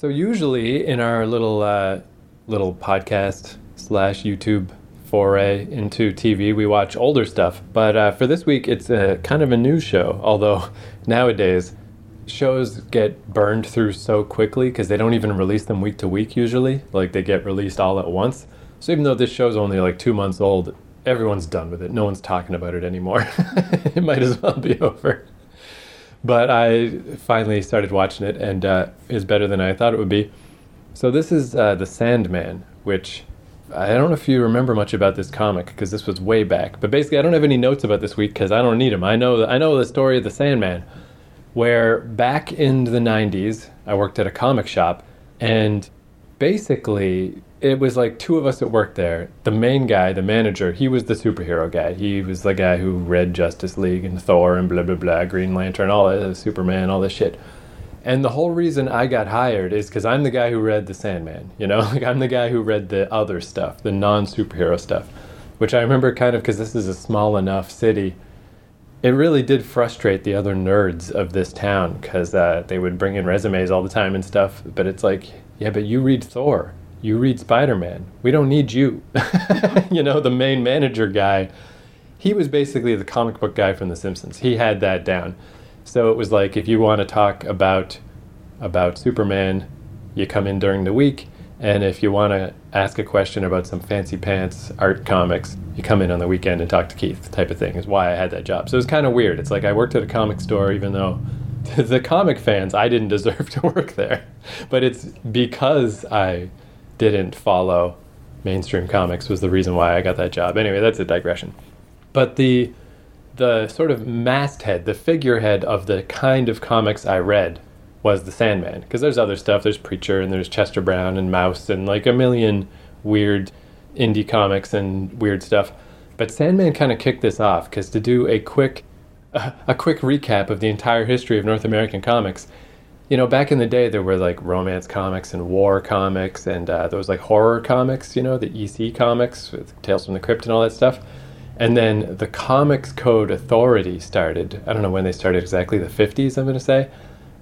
So usually in our little uh, little podcast slash YouTube foray into TV, we watch older stuff. But uh, for this week, it's a kind of a new show. Although nowadays shows get burned through so quickly because they don't even release them week to week usually. Like they get released all at once. So even though this show's only like two months old, everyone's done with it. No one's talking about it anymore. it might as well be over. But I finally started watching it, and uh, is better than I thought it would be. So this is uh, the Sandman, which I don't know if you remember much about this comic because this was way back. But basically, I don't have any notes about this week because I don't need them. I know I know the story of the Sandman, where back in the '90s, I worked at a comic shop, and basically it was like two of us that worked there. The main guy, the manager, he was the superhero guy. He was the guy who read Justice League and Thor and blah blah blah, Green Lantern, all that, Superman, all this shit. And the whole reason I got hired is because I'm the guy who read the Sandman. You know, like I'm the guy who read the other stuff, the non-superhero stuff, which I remember kind of because this is a small enough city. It really did frustrate the other nerds of this town because uh, they would bring in resumes all the time and stuff. But it's like, yeah, but you read Thor you read Spider Man. We don't need you. you know, the main manager guy, he was basically the comic book guy from The Simpsons. He had that down. So it was like if you want to talk about about Superman, you come in during the week, and if you want to ask a question about some fancy pants art comics, you come in on the weekend and talk to Keith, type of thing. Is why I had that job. So it was kind of weird. It's like I worked at a comic store, even though the comic fans, I didn't deserve to work there, but it's because I didn't follow mainstream comics was the reason why I got that job. Anyway, that's a digression. But the the sort of masthead, the figurehead of the kind of comics I read was the Sandman. Because there's other stuff. There's Preacher and there's Chester Brown and Maus and like a million weird indie comics and weird stuff. But Sandman kind of kicked this off because to do a quick a quick recap of the entire history of North American comics, you know, back in the day, there were like romance comics and war comics, and uh, there was like horror comics, you know, the EC comics with Tales from the Crypt and all that stuff. And then the Comics Code Authority started. I don't know when they started exactly, the 50s, I'm going to say,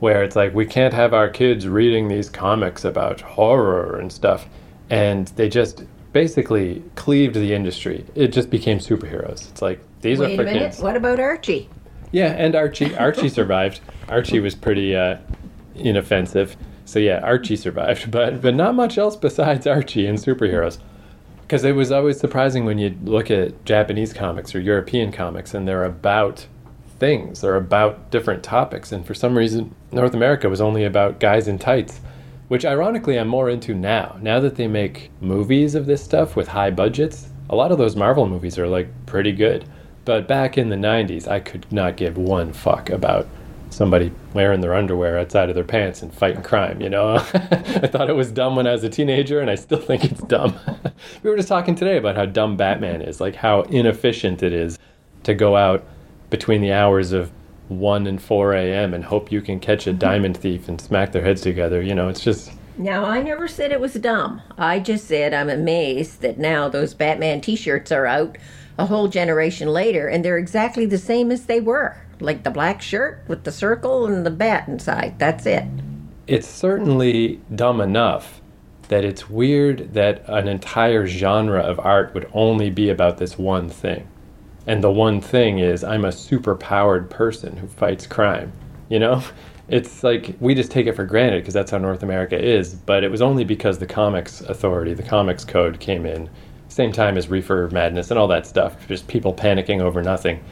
where it's like, we can't have our kids reading these comics about horror and stuff. And they just basically cleaved the industry. It just became superheroes. It's like, these Wait are for a minute. kids. What about Archie? Yeah, and Archie. Archie survived. Archie was pretty uh, inoffensive. So yeah, Archie survived, but but not much else besides Archie and superheroes. Because it was always surprising when you look at Japanese comics or European comics, and they're about things, they're about different topics, and for some reason, North America was only about guys in tights, which ironically I'm more into now. Now that they make movies of this stuff with high budgets, a lot of those Marvel movies are like pretty good. But back in the 90s, I could not give one fuck about somebody wearing their underwear outside of their pants and fighting crime, you know? I thought it was dumb when I was a teenager, and I still think it's dumb. we were just talking today about how dumb Batman is, like how inefficient it is to go out between the hours of 1 and 4 a.m. and hope you can catch a mm-hmm. diamond thief and smack their heads together. You know, it's just. Now, I never said it was dumb. I just said I'm amazed that now those Batman t shirts are out a whole generation later and they're exactly the same as they were. Like the black shirt with the circle and the bat inside. That's it. It's certainly dumb enough that it's weird that an entire genre of art would only be about this one thing. And the one thing is, I'm a super powered person who fights crime. You know? It's like we just take it for granted because that's how North America is. But it was only because the comics authority, the comics code came in, same time as Reefer Madness and all that stuff. Just people panicking over nothing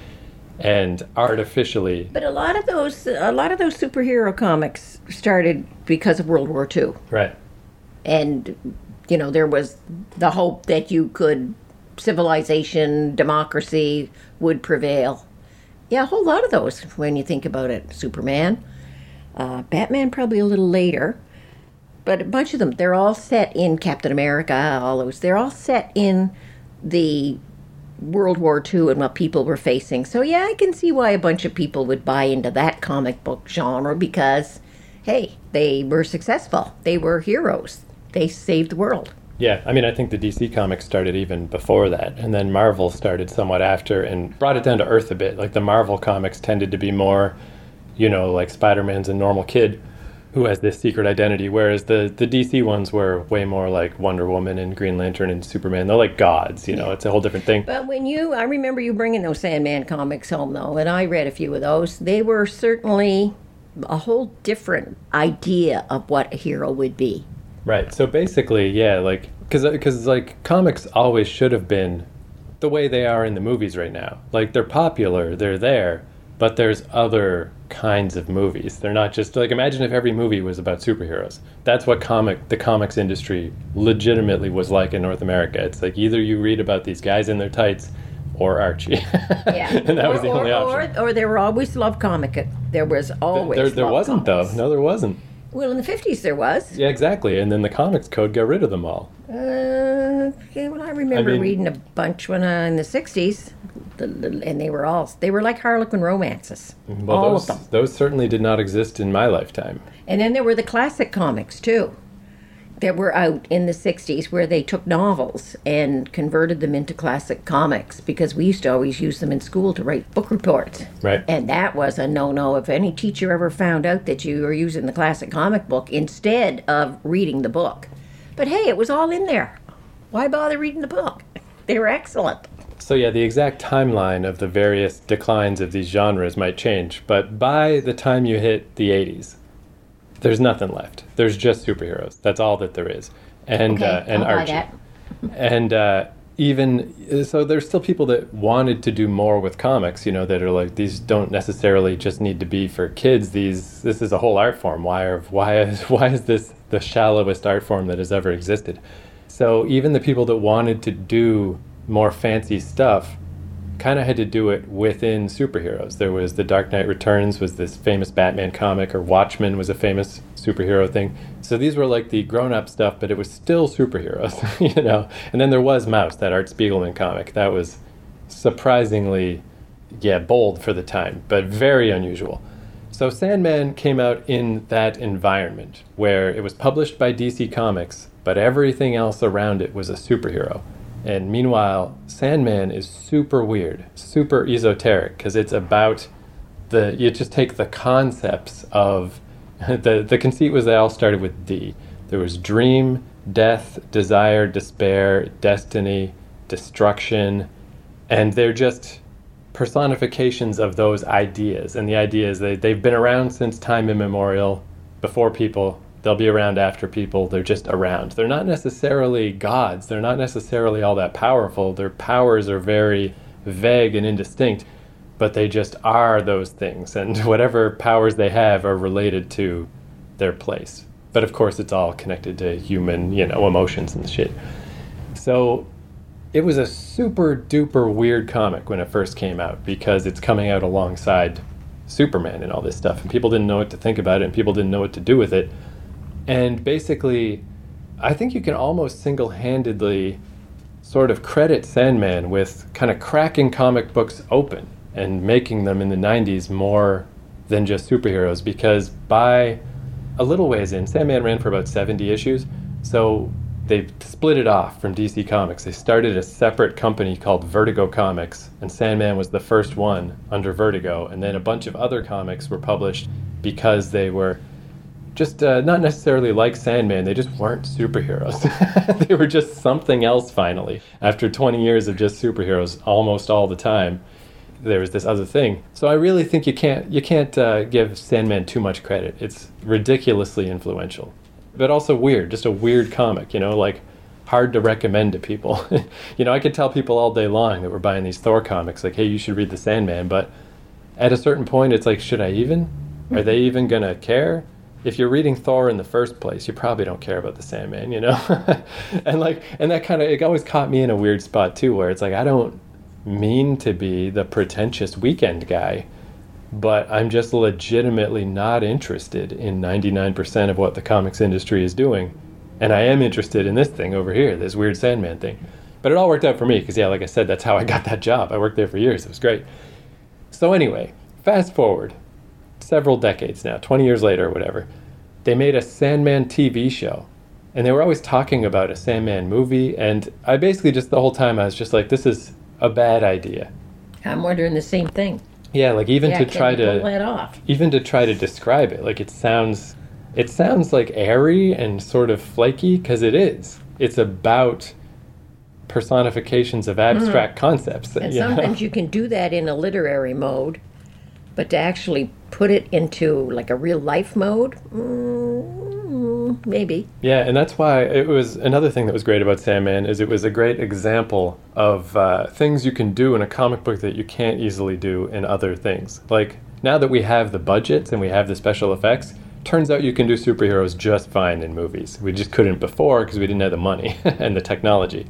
and artificially. But a lot of those, a lot of those superhero comics started because of World War II, Right. and you know there was the hope that you could civilization, democracy would prevail. Yeah, a whole lot of those when you think about it. Superman, uh, Batman, probably a little later, but a bunch of them. They're all set in Captain America. All those. They're all set in the World War II and what people were facing. So yeah, I can see why a bunch of people would buy into that comic book genre because, hey, they were successful. They were heroes. They saved the world. Yeah, I mean, I think the DC comics started even before that, and then Marvel started somewhat after and brought it down to earth a bit. Like the Marvel comics tended to be more, you know, like Spider Man's a normal kid who has this secret identity, whereas the the DC ones were way more like Wonder Woman and Green Lantern and Superman. They're like gods, you know. It's a whole different thing. But when you, I remember you bringing those Sandman comics home, though, and I read a few of those. They were certainly a whole different idea of what a hero would be. Right. So basically, yeah, like because because like comics always should have been the way they are in the movies right now. Like they're popular, they're there, but there's other kinds of movies. They're not just like imagine if every movie was about superheroes. That's what comic the comics industry legitimately was like in North America. It's like either you read about these guys in their tights or Archie. Yeah, and that or, was the or, only option. Or, or there were always love comic. There was always there there wasn't comics. though. No, there wasn't. Well, in the fifties there was. Yeah, exactly. And then the comics code got rid of them all. Uh, yeah, well, I remember I mean- reading a bunch when uh, in the '60s, the, the, and they were all they were like Harlequin romances, Well, all those of them. those certainly did not exist in my lifetime. And then there were the classic comics too, that were out in the '60s, where they took novels and converted them into classic comics because we used to always use them in school to write book reports. Right. And that was a no-no. If any teacher ever found out that you were using the classic comic book instead of reading the book, but hey, it was all in there. Why bother reading the book? They were excellent. So yeah, the exact timeline of the various declines of these genres might change, but by the time you hit the 80s, there's nothing left. There's just superheroes. That's all that there is. And Okay, uh, and I'll Archie. and uh, even so there's still people that wanted to do more with comics you know that are like these don't necessarily just need to be for kids these this is a whole art form why are why is why is this the shallowest art form that has ever existed so even the people that wanted to do more fancy stuff kind of had to do it within superheroes. There was The Dark Knight Returns was this famous Batman comic, or Watchmen was a famous superhero thing. So these were like the grown-up stuff, but it was still superheroes, you know. And then there was Maus, that Art Spiegelman comic. That was surprisingly, yeah, bold for the time, but very unusual. So Sandman came out in that environment where it was published by DC Comics, but everything else around it was a superhero. And meanwhile, Sandman is super weird, super esoteric because it's about the you just take the concepts of the the conceit was they all started with D. There was dream, death, desire, despair, destiny, destruction, and they're just personifications of those ideas. And the idea is they, they've been around since time immemorial, before people. They'll be around after people. They're just around. They're not necessarily gods. They're not necessarily all that powerful. Their powers are very vague and indistinct, but they just are those things. And whatever powers they have are related to their place. But of course, it's all connected to human, you know, emotions and shit. So it was a super duper weird comic when it first came out because it's coming out alongside Superman and all this stuff, and people didn't know what to think about it, and people didn't know what to do with it. And basically, I think you can almost single handedly sort of credit Sandman with kind of cracking comic books open and making them in the 90s more than just superheroes because by a little ways in, Sandman ran for about 70 issues. So they split it off from DC Comics. They started a separate company called Vertigo Comics, and Sandman was the first one under Vertigo. And then a bunch of other comics were published because they were just uh, not necessarily like Sandman. They just weren't superheroes. they were just something else finally. After 20 years of just superheroes almost all the time, there was this other thing. So I really think you can't you can't uh, give Sandman too much credit. It's ridiculously influential, but also weird. Just a weird comic, you know, like hard to recommend to people. you know, I could tell people all day long that we're buying these Thor comics, like, hey, you should read the Sandman, but at a certain point, it's like, should I even? Are they even gonna care? If you're reading Thor in the first place, you probably don't care about the Sandman, you know. and like, and that kind of it always caught me in a weird spot too, where it's like I don't mean to be the pretentious weekend guy, but I'm just legitimately not interested in 99% of what the comics industry is doing. And I am interested in this thing over here, this weird Sandman thing. But it all worked out for me because, yeah, like I said, that's how I got that job. I worked there for years. It was great. So, anyway, fast forward several decades now, 20 years later or whatever, they made a Sandman TV show. And they were always talking about a Sandman movie. And I basically just the whole time I was just like, this is a bad idea. I'm wondering the same thing. Yeah, like even yeah, to try to pull that off. even to try to describe it, like it sounds it sounds like airy and sort of flaky because it is. It's about personifications of abstract concepts. Mm-hmm. And you know? sometimes you can do that in a literary mode, but to actually put it into like a real life mode, mm, maybe. Yeah, and that's why it was another thing that was great about Sandman is it was a great example of uh, things you can do in a comic book that you can't easily do in other things. Like now that we have the budgets and we have the special effects, turns out you can do superheroes just fine in movies. We just couldn't before because we didn't have the money and the technology.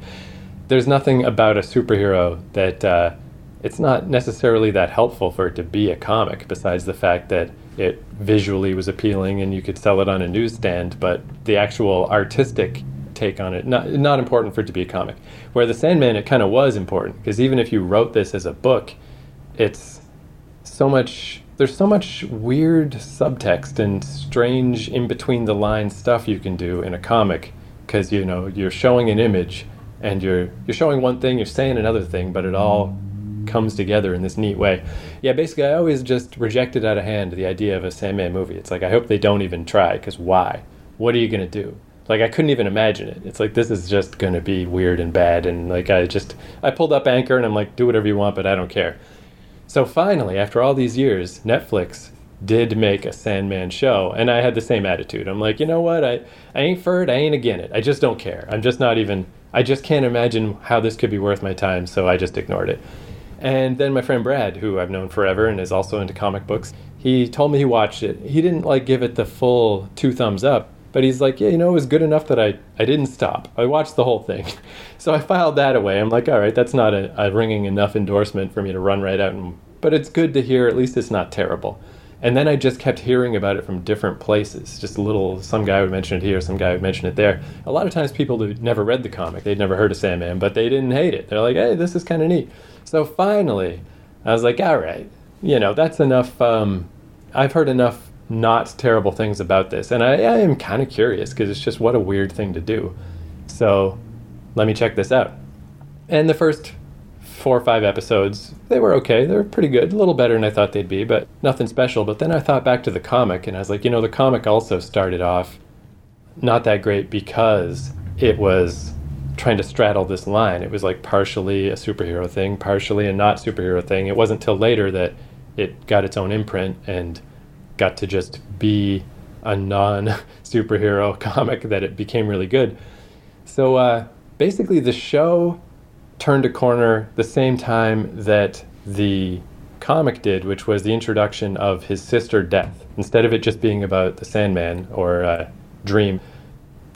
There's nothing about a superhero that uh, it's not necessarily that helpful for it to be a comic, besides the fact that it visually was appealing and you could sell it on a newsstand, but the actual artistic take on it not not important for it to be a comic. Where the Sandman, it kind of was important because even if you wrote this as a book, it's so much. There's so much weird subtext and strange in between the lines stuff you can do in a comic because you know you're showing an image and you're you're showing one thing, you're saying another thing, but it all comes together in this neat way. Yeah, basically, I always just rejected out of hand the idea of a Sandman movie. It's like I hope they don't even try because why? What are you gonna do? Like I couldn't even imagine it. It's like this is just gonna be weird and bad, and like I just I pulled up Anchor and I'm like, do whatever you want, but I don't care. So finally, after all these years, Netflix did make a Sandman show, and I had the same attitude. I'm like, you know what? I, I ain't for it, I ain't again it. I just don't care. I'm just not even, I just can't imagine how this could be worth my time, so I just ignored it. And then my friend Brad, who I've known forever and is also into comic books, he told me he watched it. He didn't like give it the full two thumbs up, but he's like, yeah, you know, it was good enough that I, I didn't stop. I watched the whole thing. So I filed that away. I'm like, all right, that's not a, a ringing enough endorsement for me to run right out and, but it's good to hear, at least it's not terrible. And then I just kept hearing about it from different places. Just a little, some guy would mention it here, some guy would mention it there. A lot of times people who never read the comic, they'd never heard of Sandman, but they didn't hate it. They're like, hey, this is kind of neat. So finally, I was like, all right, you know, that's enough. Um, I've heard enough not terrible things about this. And I, I am kind of curious because it's just what a weird thing to do. So let me check this out. And the first four or five episodes, they were okay. They were pretty good, a little better than I thought they'd be, but nothing special. But then I thought back to the comic and I was like, you know, the comic also started off not that great because it was trying to straddle this line. It was like partially a superhero thing, partially a not superhero thing. It wasn't till later that it got its own imprint and got to just be a non superhero comic that it became really good. So uh, basically, the show turned a corner the same time that the comic did, which was the introduction of his sister Death. Instead of it just being about the Sandman or uh, Dream,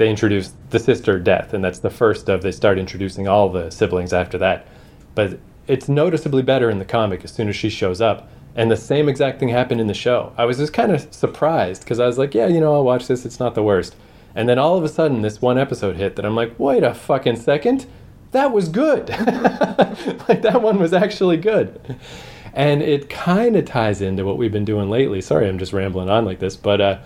they introduced the sister Death, and that's the first of. They start introducing all the siblings after that. But it's noticeably better in the comic as soon as she shows up. And the same exact thing happened in the show. I was just kind of surprised because I was like, yeah, you know, I'll watch this. It's not the worst. And then all of a sudden, this one episode hit that I'm like, wait a fucking second that was good. like that one was actually good. And it kind of ties into what we've been doing lately. Sorry, I'm just rambling on like this, but uh,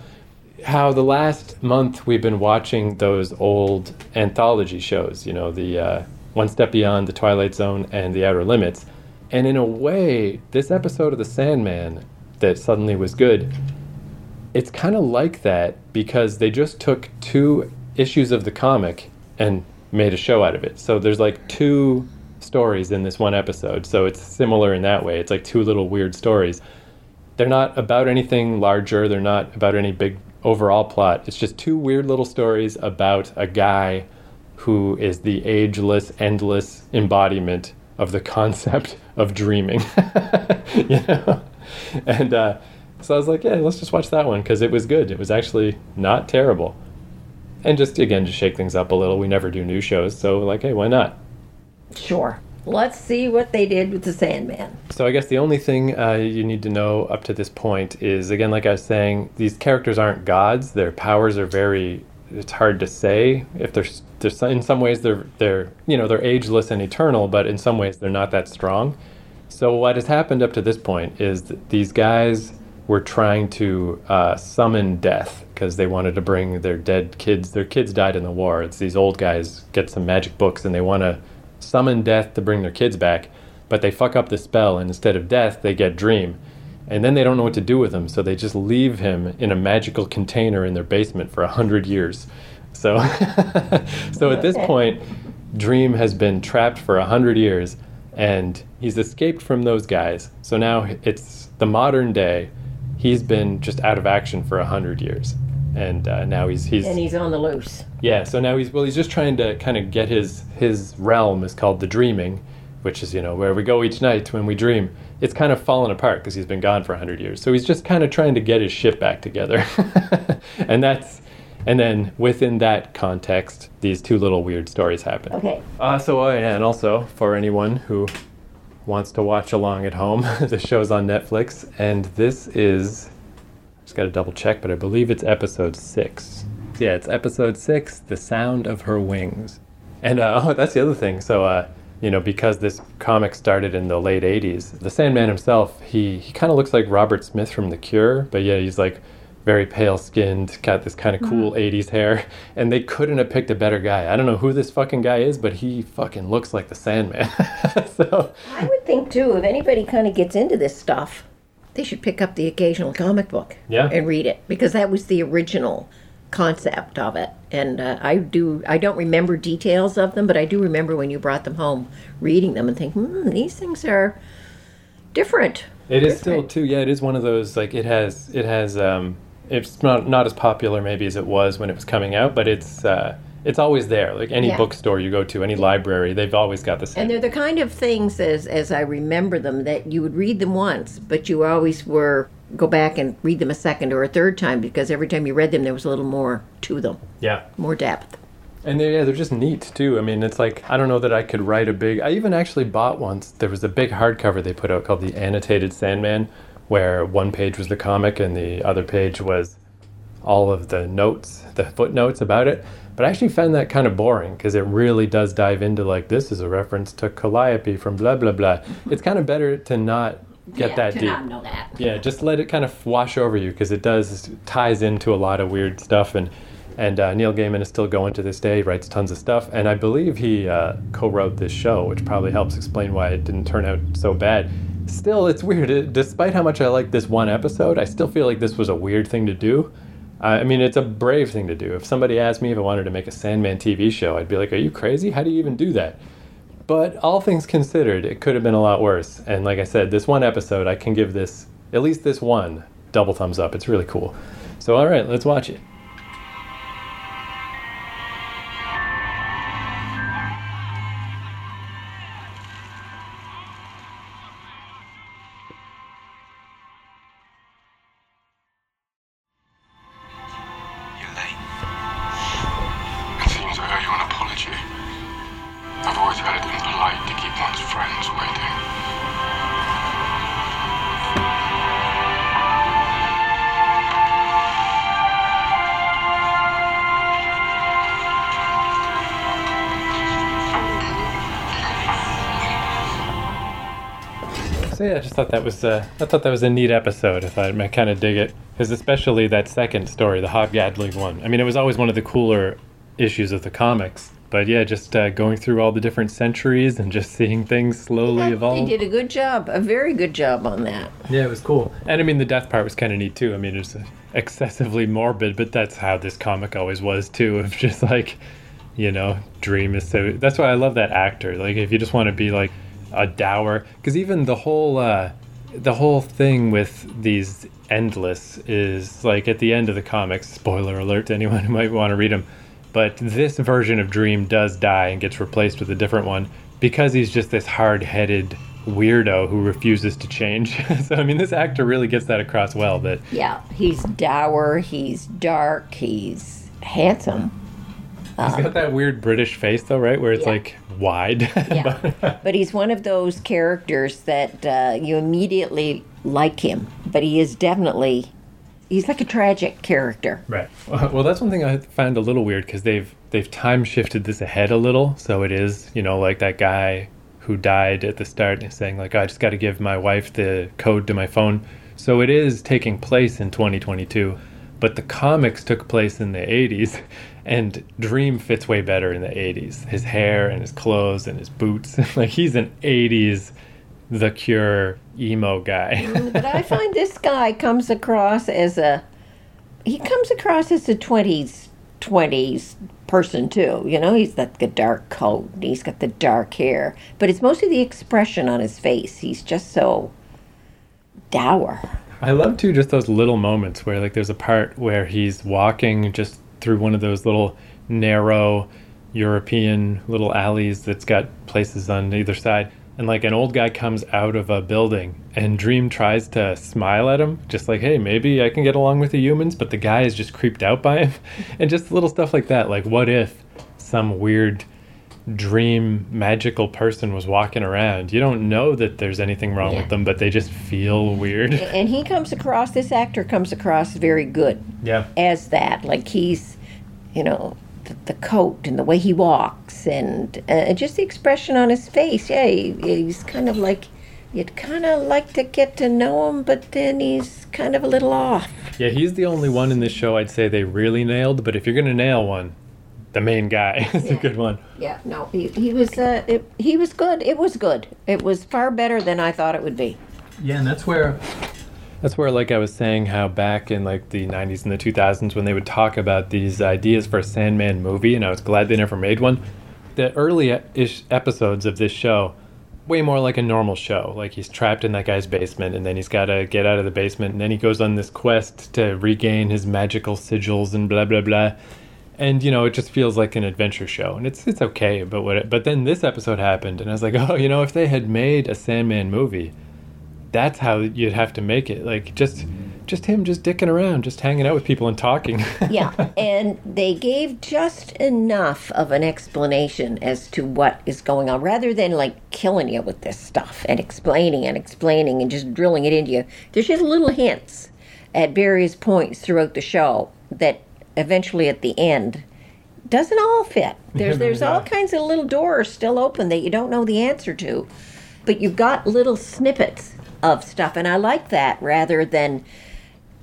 how the last month we've been watching those old anthology shows, you know, the uh, One Step Beyond, The Twilight Zone, and The Outer Limits. And in a way, this episode of The Sandman that suddenly was good, it's kind of like that because they just took two issues of the comic and made a show out of it. So there's like two stories in this one episode. So it's similar in that way. It's like two little weird stories. They're not about anything larger, they're not about any big overall plot. It's just two weird little stories about a guy who is the ageless, endless embodiment of the concept of dreaming. you know? And uh, so I was like, yeah, let's just watch that one because it was good. It was actually not terrible and just again to shake things up a little. We never do new shows, so like, hey, why not? Sure. Let's see what they did with the Sandman. So I guess the only thing uh, you need to know up to this point is again, like I was saying, these characters aren't gods. Their powers are very. It's hard to say if they're, in some ways they're they're you know they're ageless and eternal, but in some ways they're not that strong. So what has happened up to this point is that these guys were trying to uh, summon death because they wanted to bring their dead kids. Their kids died in the war. It's these old guys get some magic books and they want to summon death to bring their kids back, but they fuck up the spell and instead of death they get dream. and then they don't know what to do with him, so they just leave him in a magical container in their basement for a hundred years. So, so at this point, Dream has been trapped for a hundred years, and he's escaped from those guys. So now it's the modern day. He's been just out of action for a hundred years, and uh, now he's he's And he's on the loose. yeah, so now he's well, he's just trying to kind of get his his realm is called the dreaming, which is you know where we go each night when we dream. It's kind of fallen apart because he's been gone for hundred years. So he's just kind of trying to get his shit back together, and that's and then within that context, these two little weird stories happen. Okay. Uh, so oh, yeah, and also for anyone who wants to watch along at home, the show's on Netflix, and this is just got to double check, but I believe it's episode six. Yeah, it's episode six, "The Sound of Her Wings," and uh, oh, that's the other thing. So, uh, you know, because this comic started in the late '80s, the Sandman himself, he he kind of looks like Robert Smith from The Cure, but yeah, he's like very pale skinned, got this kind of cool 80s hair, and they couldn't have picked a better guy. I don't know who this fucking guy is, but he fucking looks like the Sandman. so, I would think too, if anybody kind of gets into this stuff, they should pick up the occasional comic book Yeah. and read it because that was the original concept of it. And uh, I do, I don't remember details of them, but I do remember when you brought them home, reading them and thinking, hmm, these things are different. It is still too. Yeah, it is one of those like it has it has um it's not not as popular maybe as it was when it was coming out, but it's uh it's always there. Like any Yeah. bookstore you go to, any library, they've always got the same. And they're the kind of things, as as I remember them, that you would read them once, but you always were go back and read them a second or a third time because every time you read them, there was a little more to them, yeah. more depth. And they're, yeah, they're just neat too. I mean, it's like I don't know that I could write a big. I even actually bought once. There was a big hardcover they put out called the Annotated Sandman, where one page was the comic and the other page was all of the notes, the footnotes about it. But I actually found that kind of boring because it really does dive into like this is a reference to Calliope from blah blah blah. It's kind of better to not get Yeah, that to deep. not know that. Yeah, just let it kind of wash over you because it does ties into a lot of weird stuff and and uh, Neil Gaiman is still going to this day. He writes tons of stuff, and I believe he uh, co-wrote this show, which probably helps explain why it didn't turn out so bad. Still, it's weird. It, despite how much I like this one episode, I still feel like this was a weird thing to do. I mean, it's a brave thing to do. If somebody asked me if I wanted to make a Sandman TV show, I'd be like, "Are you crazy? How do you even do that?" But all things considered, it could have been a lot worse. And like I said, this one episode, I can give this, at least this one, double thumbs up. It's really cool. So, all right, let's watch it. So yeah, I just thought that was, uh, I thought that was a neat episode. I thought I kind of dig it because especially that second story, the Hob Gadling one. I mean, it was always one of the cooler issues of the comics. But yeah, just uh, going through all the different centuries and just seeing things slowly They evolve. did a good job, a very good job on that. Yeah, it was cool. And I mean, the death part was kind of neat too. I mean, it's excessively morbid, but that's how this comic always was too. Of just like, you know, Dream is so. That's why I love that actor. Like, if you just want to be like a dour, because even the whole, uh, the whole thing with these endless is like at the end of the comics. Spoiler alert to anyone who might want to read them. But this version of Dream does die and gets replaced with a different one because he's just this hard-headed weirdo who refuses to change. so I mean, this actor really gets that across well. That Yeah, he's dour, he's dark, he's handsome. He's got that weird British face, though, right? Where it's Yeah. like wide. Yeah. but he's one of those characters that uh, you immediately like him, but he is definitely he's like a tragic character. Right. Well, that's one thing I found a little weird because they've they've time shifted this ahead a little, so it is you know like that guy who died at the start and saying like I just got to give my wife the code to my phone. So it is taking place in 2022, but the comics took place in the 80s, and Dream fits way better in the 80s. His hair and his clothes and his boots, like he's an 80s the Cure emo guy. Mm, but I find this guy comes across as a he comes across as a twenties twenties person too. You know, he's got the dark coat, he's got the dark hair, but it's mostly the expression on his face. He's just so dour. I love too just those little moments where like there's a part where he's walking just through one of those little narrow European little alleys that's got places on either side. And like an old guy comes out of a building and Dream tries to smile at him, just like, hey, maybe I can get along with the humans, but the guy is just creeped out by him. and just little stuff like that. Like, what if some weird dream magical person was walking around? You don't know that there's anything wrong Yeah. with them, but they just feel weird. And he comes across this actor comes across very good yeah. as that. Like he's, you know, the, the coat and the way he walks and uh, just the expression on his face. Yeah, he, he's kind of like you'd kind of like to get to know him, but then he's kind of a little off. Yeah, he's the only one in this show I'd say they really nailed, but if you're going to nail one, the main guy is a good one. Yeah, no, he, he was uh, it, he was good. It was good. It was far better than I thought it would be. Yeah, and that's where that's where like I was saying how back in like the 90s and the 2000s when they would talk about these ideas for a Sandman movie and I was glad they never made one. The early ish episodes of this show way more like a normal show. Like he's trapped in that guy's basement and then he's got to get out of the basement and then he goes on this quest to regain his magical sigils and blah blah blah. And you know, it just feels like an adventure show, and it's it's okay. But what? It, but then this episode happened, and I was like, oh, you know, if they had made a Sandman movie, that's how you'd have to make it. Like just just him just dicking around, just hanging out with people and talking. Yeah, and they gave just enough of an explanation as to what is going on, rather than like killing you with this stuff and explaining and explaining and just drilling it into you. There's just little hints at various points throughout the show that eventually at the end doesn't all fit. There's there's all kinds of little doors still open that you don't know the answer to, but you've got little snippets of stuff, and I like that rather than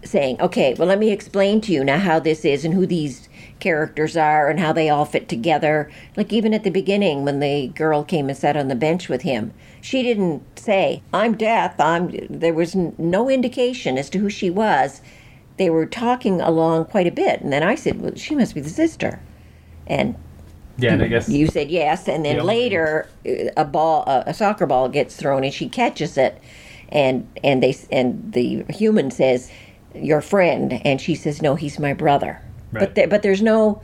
saying, okay, well, let me explain to you now how this is and who these characters are and how they all fit together. Like, even at the beginning, when the girl came and sat on the bench with him, she didn't say, I'm death. I'm, there was n- no indication as to who she was. They were talking along quite a bit. And then I said, well, she must be the sister. And yeah, and I guess you said yes, and then later uh, a ball, a a soccer ball gets thrown, and she catches it, and and they and the human says, "Your friend," and she says, "No, he's my brother." Right. But there, but there's no.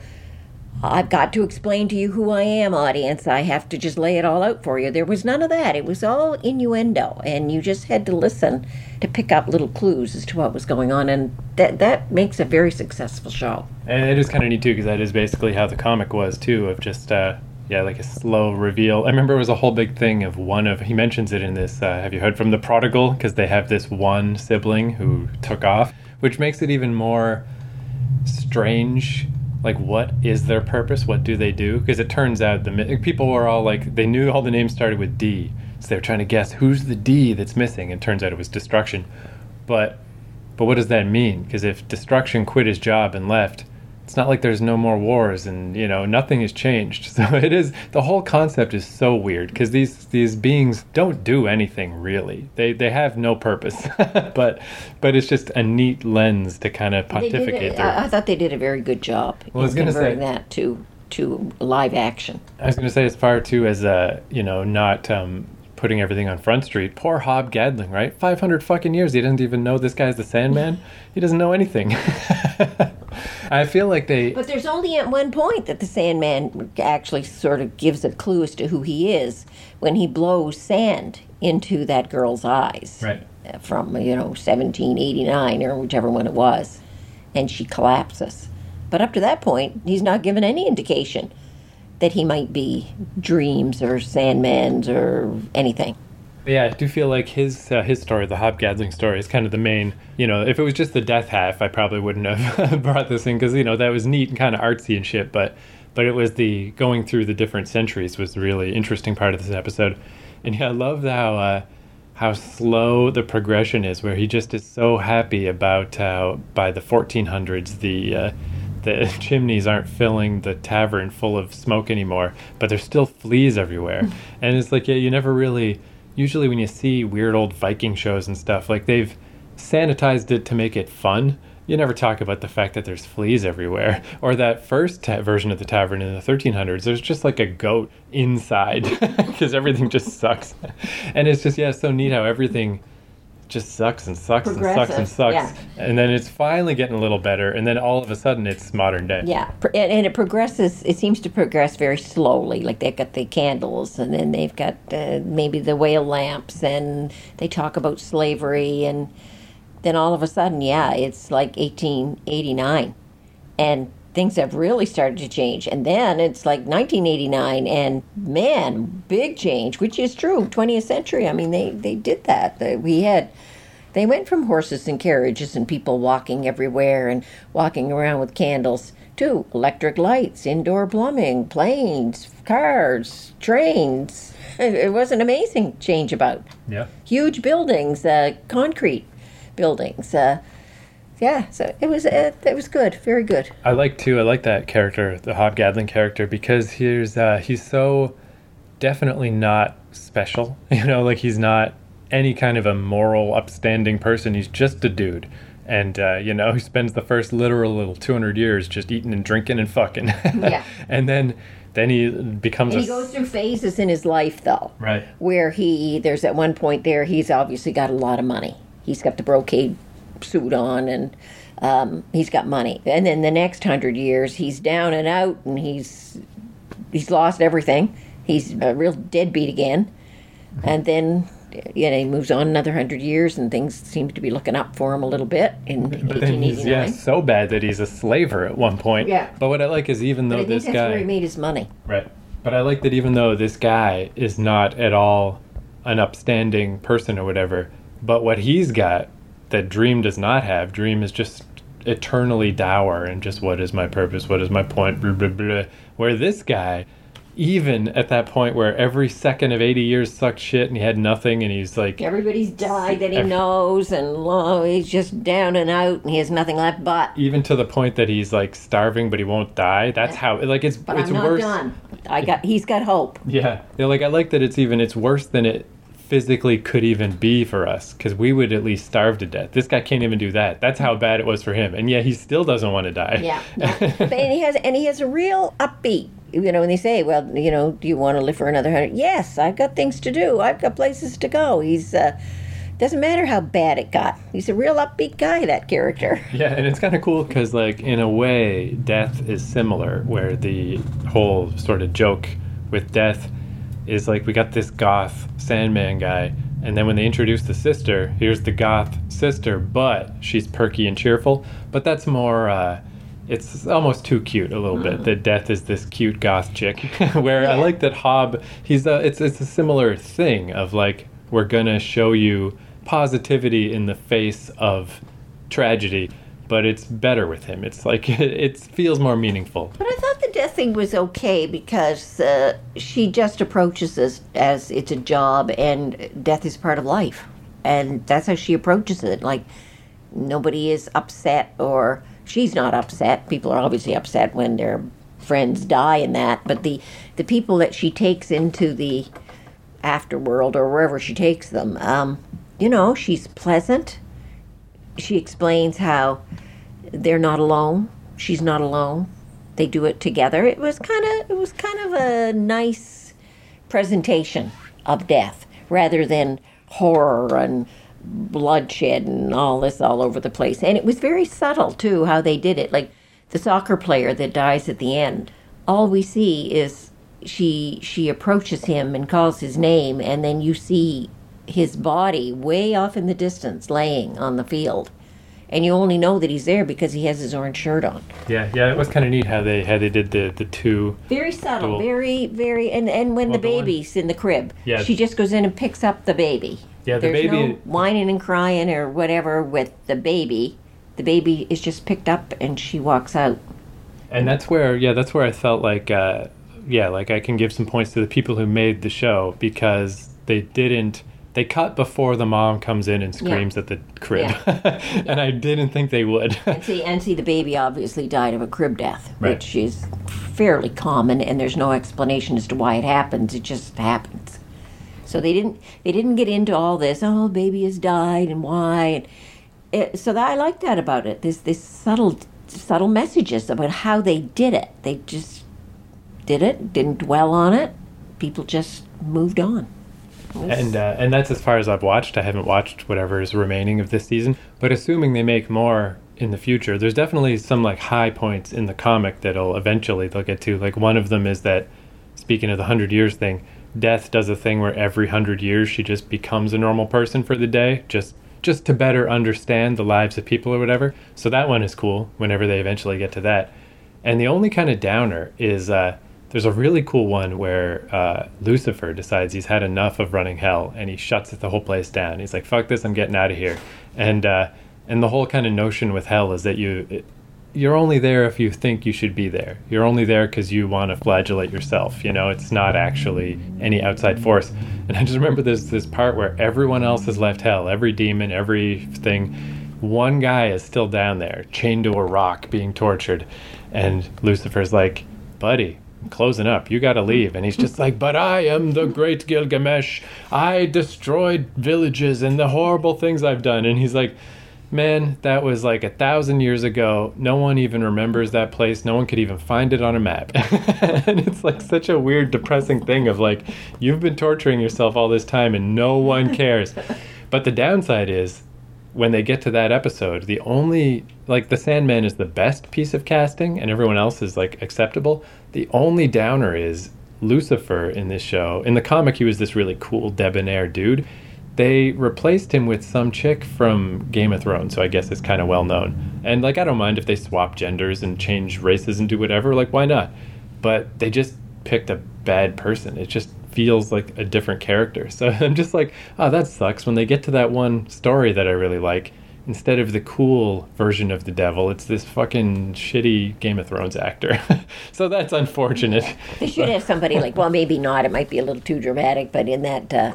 I've got to explain to you who I am, audience. I have to just lay it all out for you. There was none of that. It was all innuendo, and you just had to listen to pick up little clues as to what was going on, and that that makes a very successful show. And it is kind of neat too, because that is basically how the comic was too, of just uh, yeah, like a slow reveal. I remember it was a whole big thing of one of he mentions it in this. Uh, have you heard from the prodigal? Because they have this one sibling who took off, which makes it even more strange. Like, what is their purpose? What do they do? Because it turns out the people were all like they knew all the names started with D, so they were trying to guess who's the D that's missing. And turns out it was destruction, but but what does that mean? Because if Destruction quit his job and left, it's not like there's no more wars and you know nothing has changed. So it is the whole concept is so weird because these these beings don't do anything really. They they have no purpose, but but it's just a neat lens to kind of pontificate it- through. I, I thought they did a very good job Well, I was gonna say- that to to live action. I was going to say as far too as uh you know not um putting everything on Front Street. Poor Hob Gadling, right? Five hundred fucking years. He doesn't even know this guy's the Sandman. he doesn't know anything. I feel like they. But there's only at one point that the Sandman actually sort of gives a clue as to who he is when he blows sand into that girl's eyes. Right. uh, From, you know, 1789 or whichever one it was. And she collapses. But up to that point, he's not given any indication that he might be dreams or Sandmans or anything. Yeah, I do feel like his uh, his story, the Hob Gadling story, is kind of the main. You know, if it was just the death half, I probably wouldn't have brought this in because you know that was neat and kind of artsy and shit. But but it was the going through the different centuries was the really interesting part of this episode. And yeah, I love how uh, how slow the progression is, where he just is so happy about how by the 1400s the uh, the chimneys aren't filling the tavern full of smoke anymore, but there's still fleas everywhere. Hmm. and it's like, yeah, you never really, usually when you see weird old Viking shows and stuff, like they've sanitized it to make it fun. You never talk about the fact that there's fleas everywhere. Or that first ta- version of the tavern in the 1300s, there's just like a goat inside because everything just sucks. And it's just, yeah, so neat how everything just sucks and sucks and sucks and sucks. yeah. And then it's finally getting a little better. And then all of a sudden it's modern day. Yeah, and, it progresses. It seems to progress very slowly. Like they've got the candles, and then they've got uh, maybe the whale lamps, and they talk about slavery, and then all of a sudden, yeah, it's like 1889, and things have really started to change. And then it's like 1989, and man, big change, which is true. 20th century. I mean, they they did that. They- We had they went from horses and carriages and people walking everywhere and walking around with candles to electric lights, indoor plumbing, planes, cars, trains. It it was an amazing change about. Yeah. Huge buildings, uh, concrete buildings. Uh, yeah, so it was uh, it was good, very good. I like too. I like that character, the Hobgoblin character, because he's uh, he's so definitely not special. You know, like he's not any kind of a moral, upstanding person. He's just a dude, and uh, you know, he spends the first literal little two hundred years just eating and drinking and fucking. Yeah. and then then he becomes And a he goes through phases in his life, though. right. where he there's at one point there he's obviously got a lot of money he's got the brocade suit on and um, he's got money and then the next hundred years he's down and out and he's he's lost everything he's a real deadbeat again and then you know he moves on another hundred years and things seem to be looking up for him a little bit in But then he's yeah so bad that he's a slaver at one point. Yeah. But what I like is even though this guy where he made his money Right. But I like that even though this guy is not at all an upstanding person or whatever, but what he's got that Dream does not have, Dream is just eternally dour and just what is my purpose, what is my point, blah, blah, blah. Where this guy, even at that point where every second of 80 years sucked shit and he had nothing and he's like, everybody's died that he Every- knows and lo, he's just down and out and he has nothing left but even to the point that he's like starving but he won't die. That's how, like, it's, But it's I'm not worse. done. I got. He's got hope. Yeah. yeah, like I like that it's even it's worse than it physically could even be for us because we would at least starve to death. This guy can't even do that. That's how bad it was for him, and yet he still doesn't want to die. Yeah. but and he has and he has a real upbeat. You know, when they say, "Well, you know, do you want to live for another hundred? Yes, I've got things to do. I've got places to go. He's uh, doesn't matter how bad it got. He's a real upbeat guy. That character. Yeah, and it's kind of cool because, like, in a way, death is similar, where the whole sort of joke with death is like we got this goth Sandman guy, and then when they introduce the sister, here's the goth sister, but she's perky and cheerful. But that's more, uh, it's almost too cute a little bit. That death is this cute goth chick, where I like that Hob, he's a, it's, it's a similar thing of like, we're gonna show you positivity in the face of tragedy, but it's better with him. It's like it feels more meaningful. But I thought the death thing was okay because uh, she just approaches this as it's a job and death is part of life. And that's how she approaches it. Like, nobody is upset or she's not upset. People are obviously upset when their friends die and that. But the, the people that she takes into the afterworld or wherever she takes them, um, you know, she's pleasant. She explains how they're not alone. She's not alone. They do it together. It was kind of it was kind of a nice presentation of death rather than horror and bloodshed and all this all over the place. And it was very subtle too how they did it. Like the soccer player that dies at the end. All we see is she she approaches him and calls his name and then you see his body way off in the distance laying on the field. And you only know that he's there because he has his orange shirt on. Yeah, yeah, it was kind of neat how they how they did the the two. Very subtle, very, very, and and when Well, the the baby's in the crib, Yeah. she just goes in and picks up the baby. Yeah, the There's baby- no whining and crying or whatever with the baby. The baby is just picked up and she walks out. And that's where, yeah, that's where I felt like, uh, yeah, like I can give some points to the people who made the show because they didn't. They cut before the mom comes in and screams at the crib, and I didn't think they would. And see, and see, the baby obviously died of a crib death, Right. which is fairly common, and there's no explanation as to why it happens. It just happens. So they didn't they didn't get into all this. Oh, baby has died and why. And it, so that, I like that about it. There's this subtle subtle messages about how they did it. They just did it, didn't dwell on it. People just moved on. And uh, and that's as far as I've watched. I haven't watched whatever is remaining of this season. But assuming they make more in the future, there's definitely some like high points in the comic that'll eventually they'll get to. Like one of them is that speaking of the hundred years thing, Death does a thing where every hundred years she just becomes a normal person for the day, just just to better understand the lives of people or whatever. So that one is cool. Whenever they eventually get to that, and the only kind of downer is. Uh, there's a really cool one where uh, Lucifer decides he's had enough of running hell and he shuts the whole place down. He's like, "Fuck this! I'm getting out of here." And uh, and the whole kind of notion with hell is that you it, you're only there if you think you should be there. You're only there because you want to flagellate yourself. You know, it's not actually any outside force. And I just remember there's this part where everyone else has left hell. Every demon, everything. One guy is still down there, chained to a rock, being tortured. And Lucifer's like, "Buddy, closing up. You got to leave. And he's just like, But I am the great Gilgamesh. I destroyed villages and the horrible things I've done. And he's like, Man, that was like a thousand years ago. No one even remembers that place. No one could even find it on a map. and it's like such a weird, depressing thing of like, you've been torturing yourself all this time and no one cares. but the downside is, when they get to that episode, the only like the Sandman is the best piece of casting, and everyone else is like acceptable. The only downer is Lucifer in this show. In the comic, he was this really cool debonair dude. They replaced him with some chick from Game of Thrones, so I guess it's kind of well known. And like, I don't mind if they swap genders and change races and do whatever. Like, why not? But they just picked a bad person. It just feels like a different character. So I'm just like, oh, that sucks. When they get to that one story that I really like, instead of the cool version of the devil, it's this fucking shitty Game of Thrones actor. so that's unfortunate. They should have somebody like, well, maybe not. It might be a little too dramatic, but in that uh,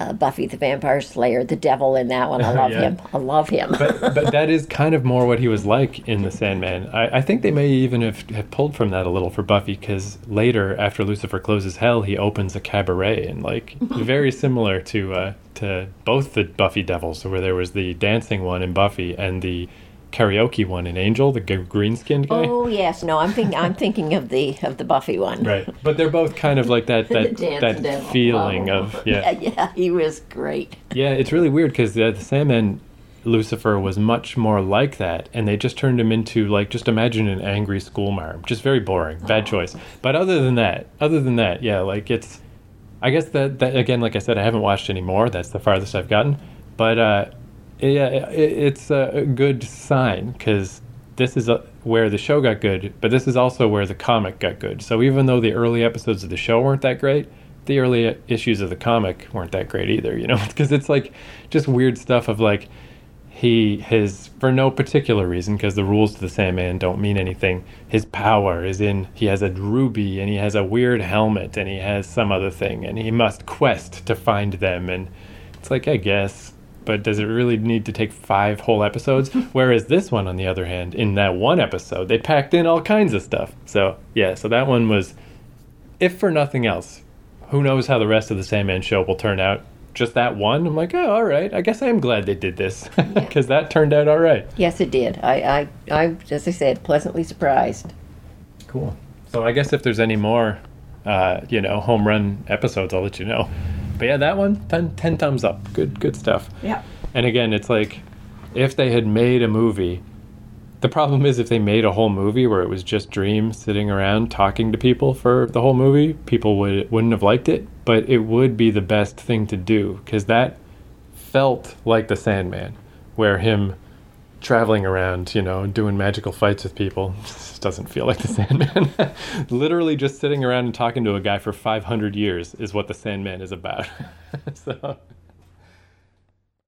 uh, Buffy the Vampire Slayer, the devil in that one, I love Yeah. him. I love him. but but that is kind of more what he was like in the Sandman. I, I think they may even have, have pulled from that a little for Buffy because later, after Lucifer closes Hell, he opens a cabaret and like very similar to uh, to both the Buffy Devils, where there was the dancing one in Buffy and the karaoke one in Angel, the g- green skinned guy. oh yes, no, I'm thinking. I'm thinking of the of the Buffy one. Right, but they're both kind of like that that that devil. feeling Oh. of yeah. yeah, yeah, he was great. Yeah, it's really weird because the, the Sandman Lucifer was much more like that, and they just turned him into like just imagine an angry schoolmarm, just very boring, bad choice. But other than that, other than that, yeah, like it's. I guess that, that again, like I said, I haven't watched any more. That's the farthest I've gotten, but uh, yeah, it, it's a good sign because this is uh where the show got good, but this is also where the comic got good. So even though the early episodes of the show weren't that great, the early issues of the comic weren't that great either, you know, because it's like just weird stuff of like he his for no particular reason because the rules to the Sandman don't mean anything. His power is in he has a ruby and he has a weird helmet and he has some other thing and he must quest to find them and it's like I guess but does it really need to take five whole episodes? Whereas this one, on the other hand, in that one episode, they packed in all kinds of stuff. So, yeah, so that one was, if for nothing else, who knows how the rest of the Sandman show will turn out. Just that one, I'm like, oh, all right. I guess I am glad they did this because that turned out all right. Yes, it did. I, I, I, as I said, pleasantly surprised. Cool. So I guess if there's any more, uh, you know, home run episodes, I'll let you know. But yeah, that one, 10, 10 thumbs up. Good, good stuff. Yeah. And again, it's like if they had made a movie. The problem is if they made a whole movie where it was just Dream sitting around talking to people for the whole movie, people would wouldn't have liked it. But it would be the best thing to do because that felt like the Sandman, where him traveling around, you know, doing magical fights with people just doesn't feel like the Sandman. Literally just sitting around and talking to a guy for 500 years is what the Sandman is about. so